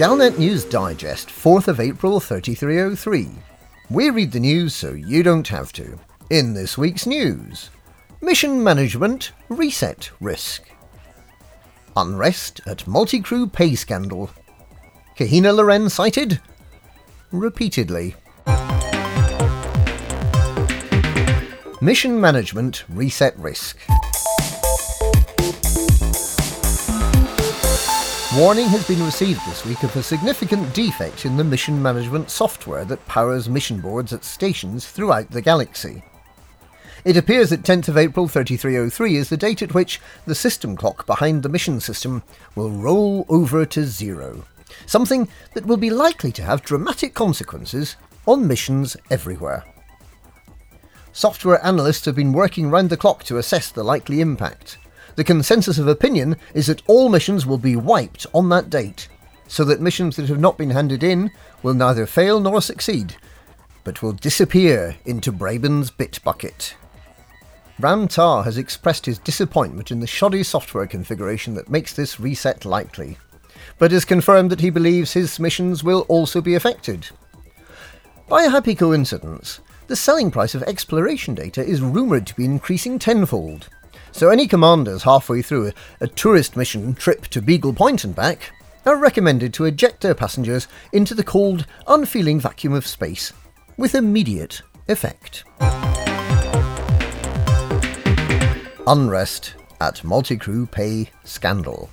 Galnet News Digest, 4th of April 3303. We read the news so you don't have to. In this week's news Mission Management Reset Risk. Unrest at multi crew pay scandal. Kahina Loren cited repeatedly. Mission Management Reset Risk. Warning has been received this week of a significant defect in the mission management software that powers mission boards at stations throughout the galaxy. It appears that 10th of April 3303 is the date at which the system clock behind the mission system will roll over to zero, something that will be likely to have dramatic consequences on missions everywhere. Software analysts have been working round the clock to assess the likely impact, the consensus of opinion is that all missions will be wiped on that date, so that missions that have not been handed in will neither fail nor succeed, but will disappear into Braben's bit bucket. Ram Tah has expressed his disappointment in the shoddy software configuration that makes this reset likely, but has confirmed that he believes his missions will also be affected. By a happy coincidence, the selling price of exploration data is rumoured to be increasing tenfold, so any commanders halfway through a, tourist mission trip to Beagle Point and back are recommended to eject their passengers into the cold, unfeeling vacuum of space with immediate effect. Unrest at multicrew pay scandal.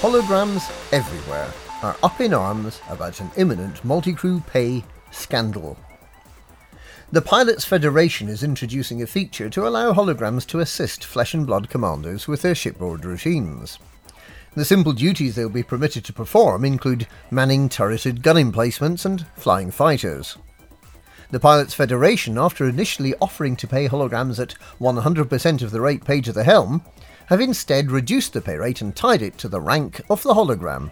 Holograms everywhere are up in arms about an imminent multi crew pay scandal. The Pilots Federation is introducing a feature to allow holograms to assist flesh and blood commanders with their shipboard routines. The simple duties they will be permitted to perform include manning turreted gun emplacements and flying fighters. The Pilots Federation, after initially offering to pay holograms at 100% of the rate paid to the helm, have instead reduced the pay rate and tied it to the rank of the hologram.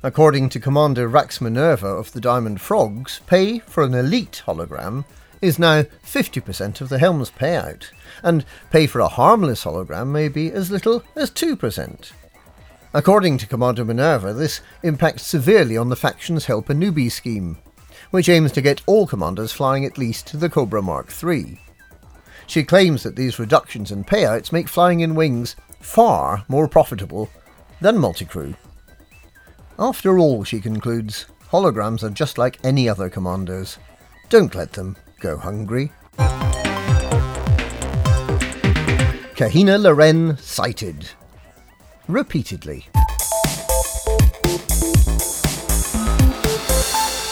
According to Commander Rax Minerva of the Diamond Frogs, pay for an elite hologram is now 50% of the helm's payout, and pay for a harmless hologram may be as little as 2%. According to Commander Minerva, this impacts severely on the faction's Help a Newbie scheme, which aims to get all commanders flying at least the Cobra Mark III. She claims that these reductions in payouts make flying in wings far more profitable than multicrew. After all, she concludes, holograms are just like any other commandos. Don't let them go hungry. Kahina Loren cited. Repeatedly.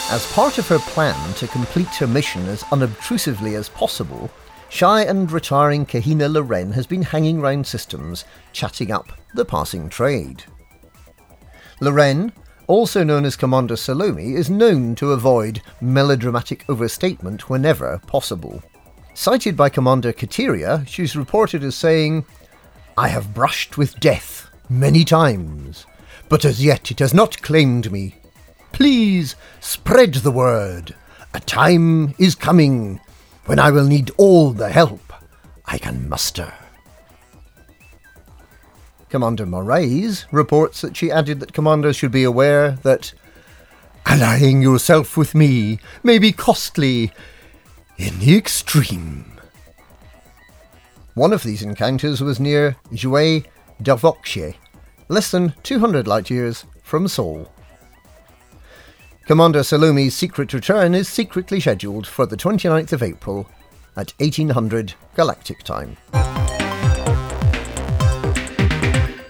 As part of her plan to complete her mission as unobtrusively as possible, shy and retiring Kahina Loren has been hanging round systems, chatting up the passing trade. Loren, also known as Commander Salome, is known to avoid melodramatic overstatement whenever possible. Cited by Commander Kateria, she's reported as saying, I have brushed with death many times, but as yet it has not claimed me. Please spread the word. A time is coming when I will need all the help I can muster. Commander Moraes reports that she added that commanders should be aware that allying yourself with me may be costly in the extreme. One of these encounters was near Jouet d'Avoxe, less than 200 light years from Sol. Commander Salome's secret return is secretly scheduled for the 29th of April at 1800 Galactic Time.